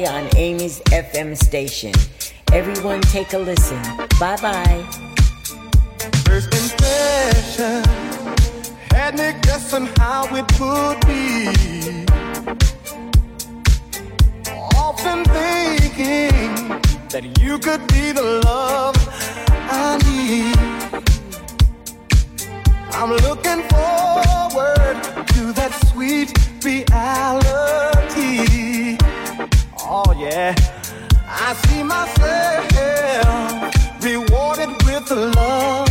Friday on Amy's FM station. Everyone take a listen. Bye bye. First impression had me guessing how it would be. Often thinking that you could be the love I need. I'm looking forward to that sweet reality. Oh, yeah. I see myself rewarded with the love.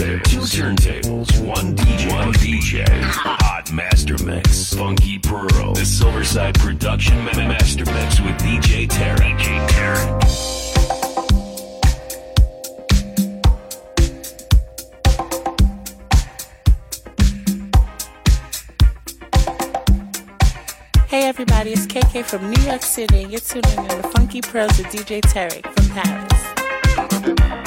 two turntables, one DJ, one DJ, hot master mix, funky pearl, the Silverside production master mix with DJ Tarek. DJ Tarek. Hey everybody, it's KK from New York City, and you're tuning in to Funky Pearls with DJ Tarek from Paris.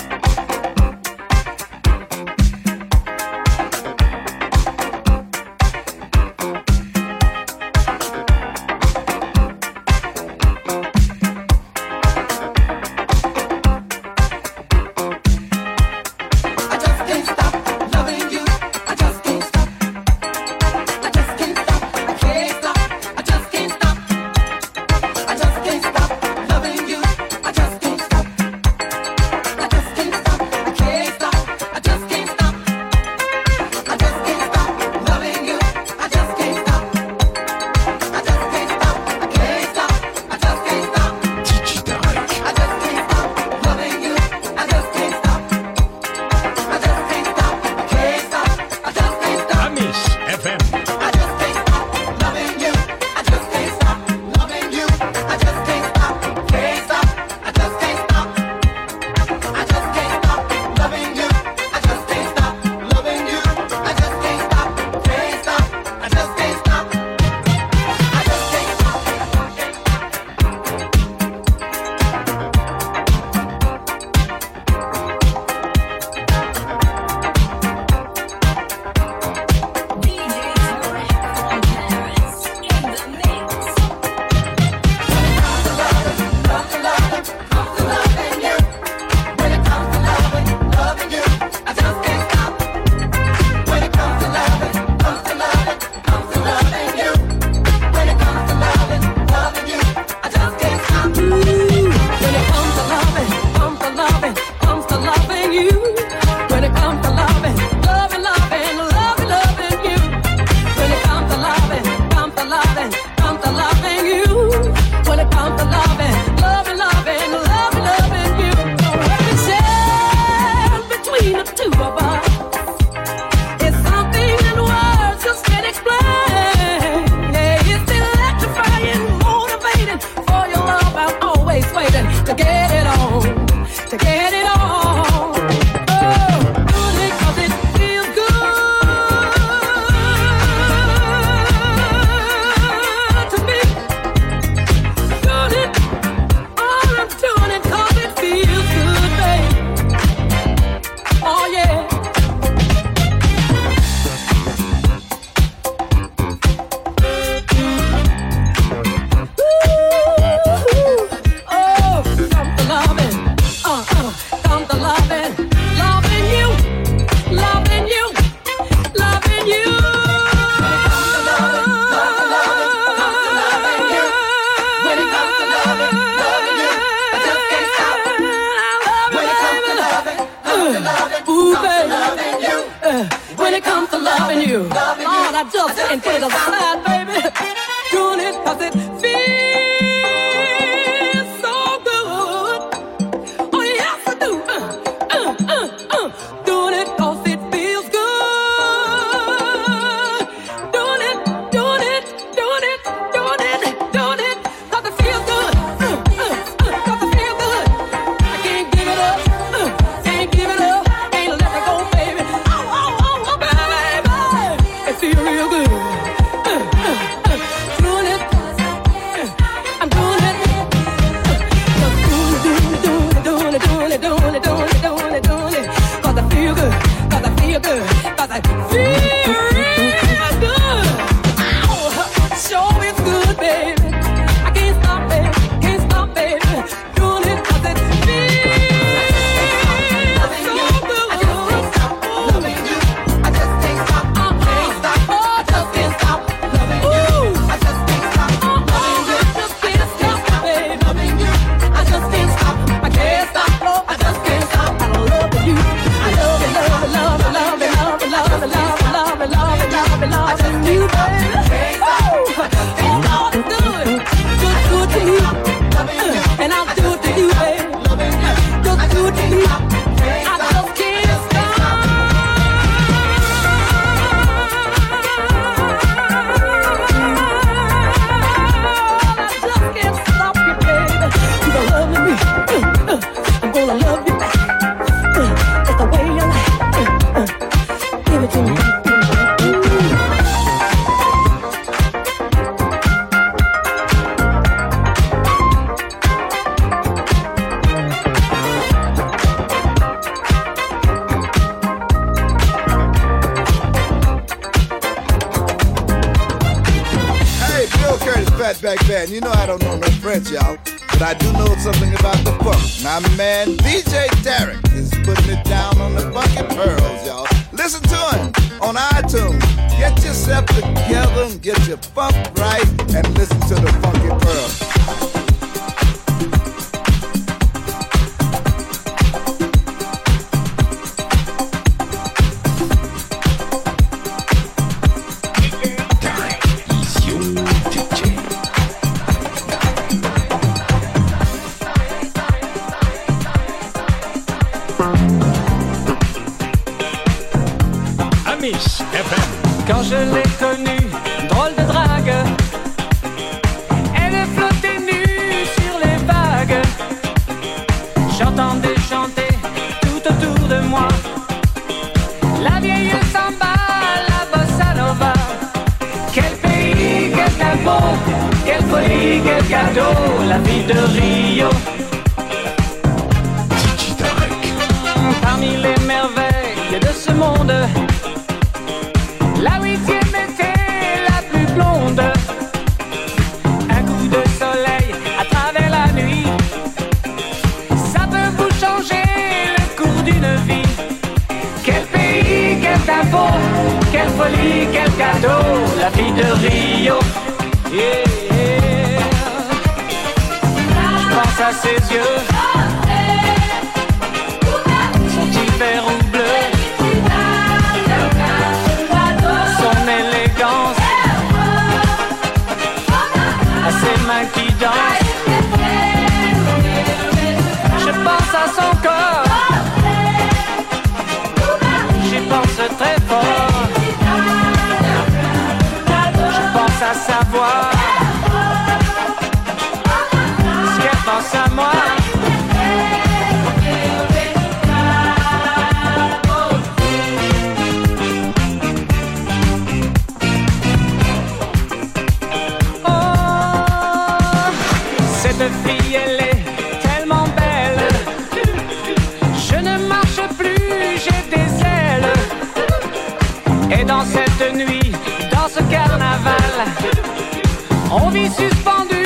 suspendu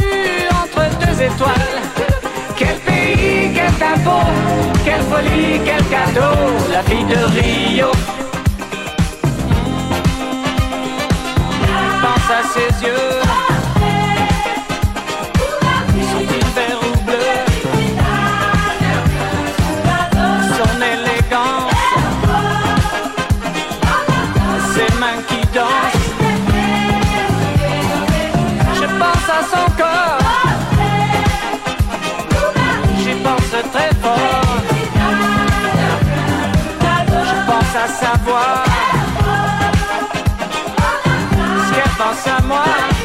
entre deux étoiles. Quel pays, quel tempo, quelle folie, quel cadeau, la vie de Rio. Pense à ses yeux. savoir ce qu'elle pense à moi.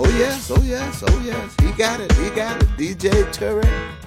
Oh yes, oh yes, oh yes. He got it, he got it. DJ Tarek.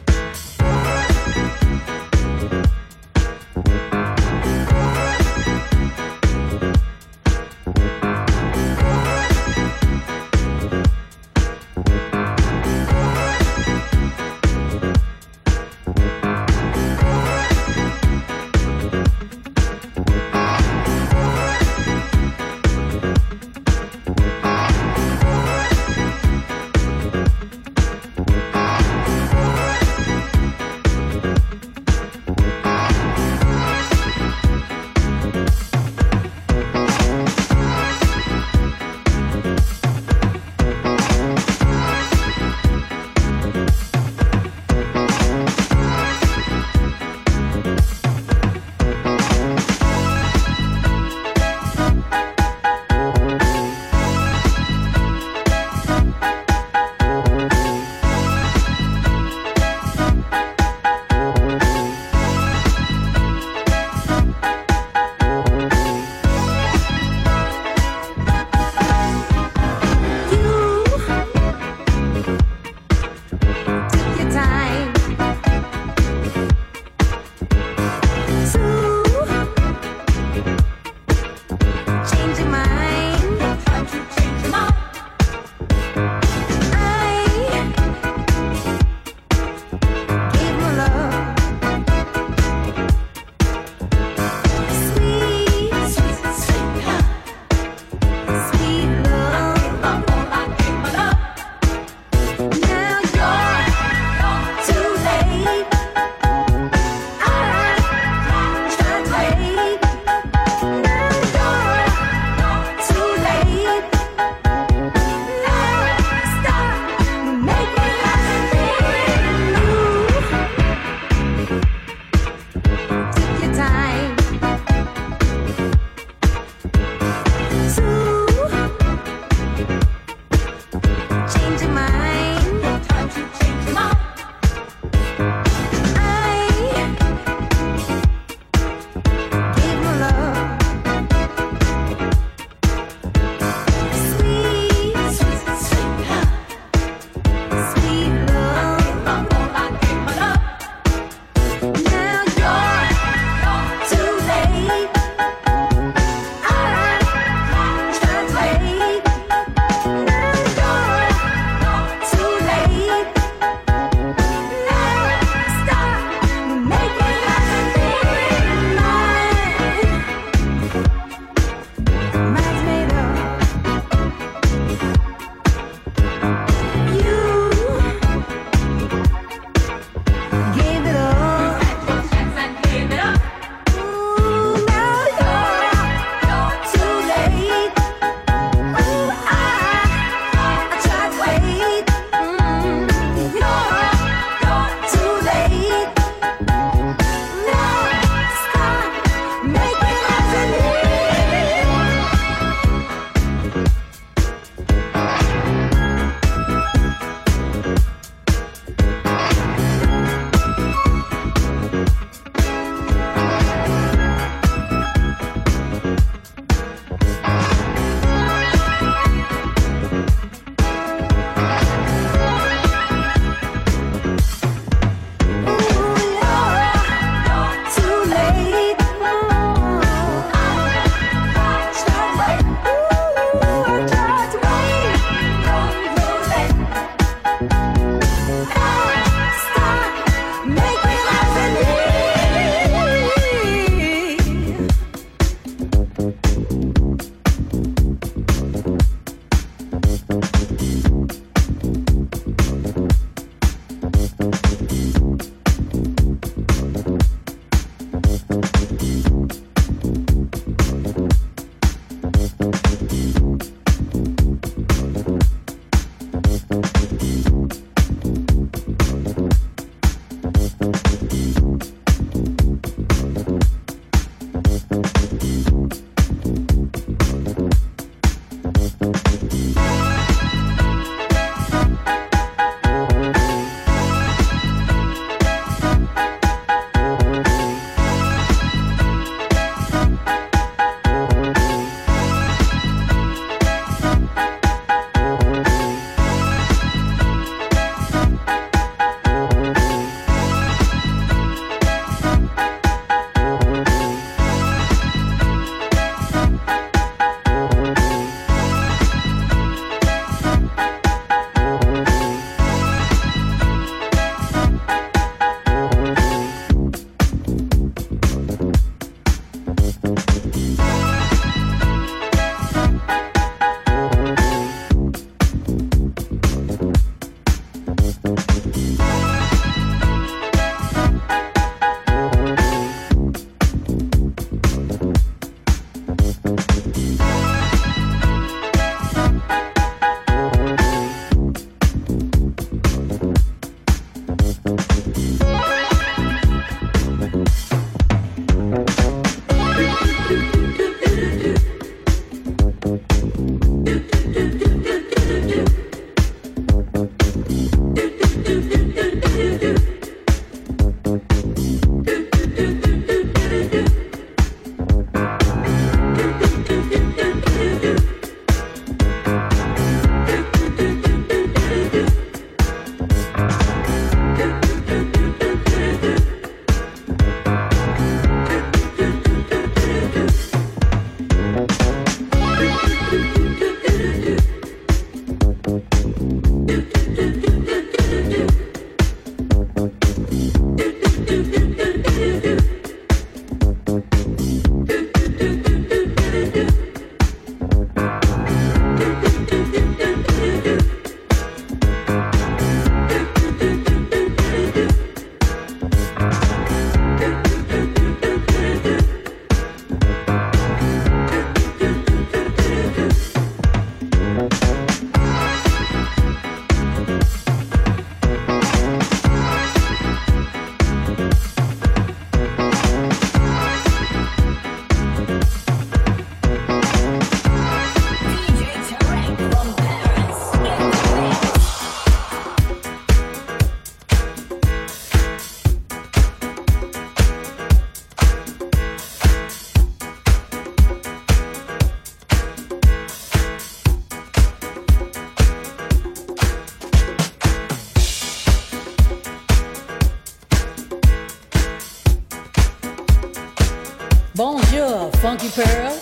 Funky Pearl.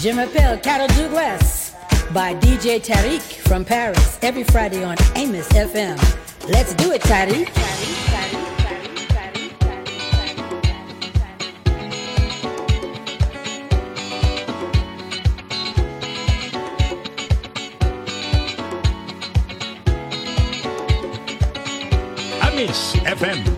Je m'appelle Carol Douglas by DJ Tarek from Paris every Friday on Amos FM. Let's do it, Tarek. Amis FM.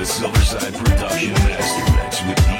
The Silverside Production. Master Mix with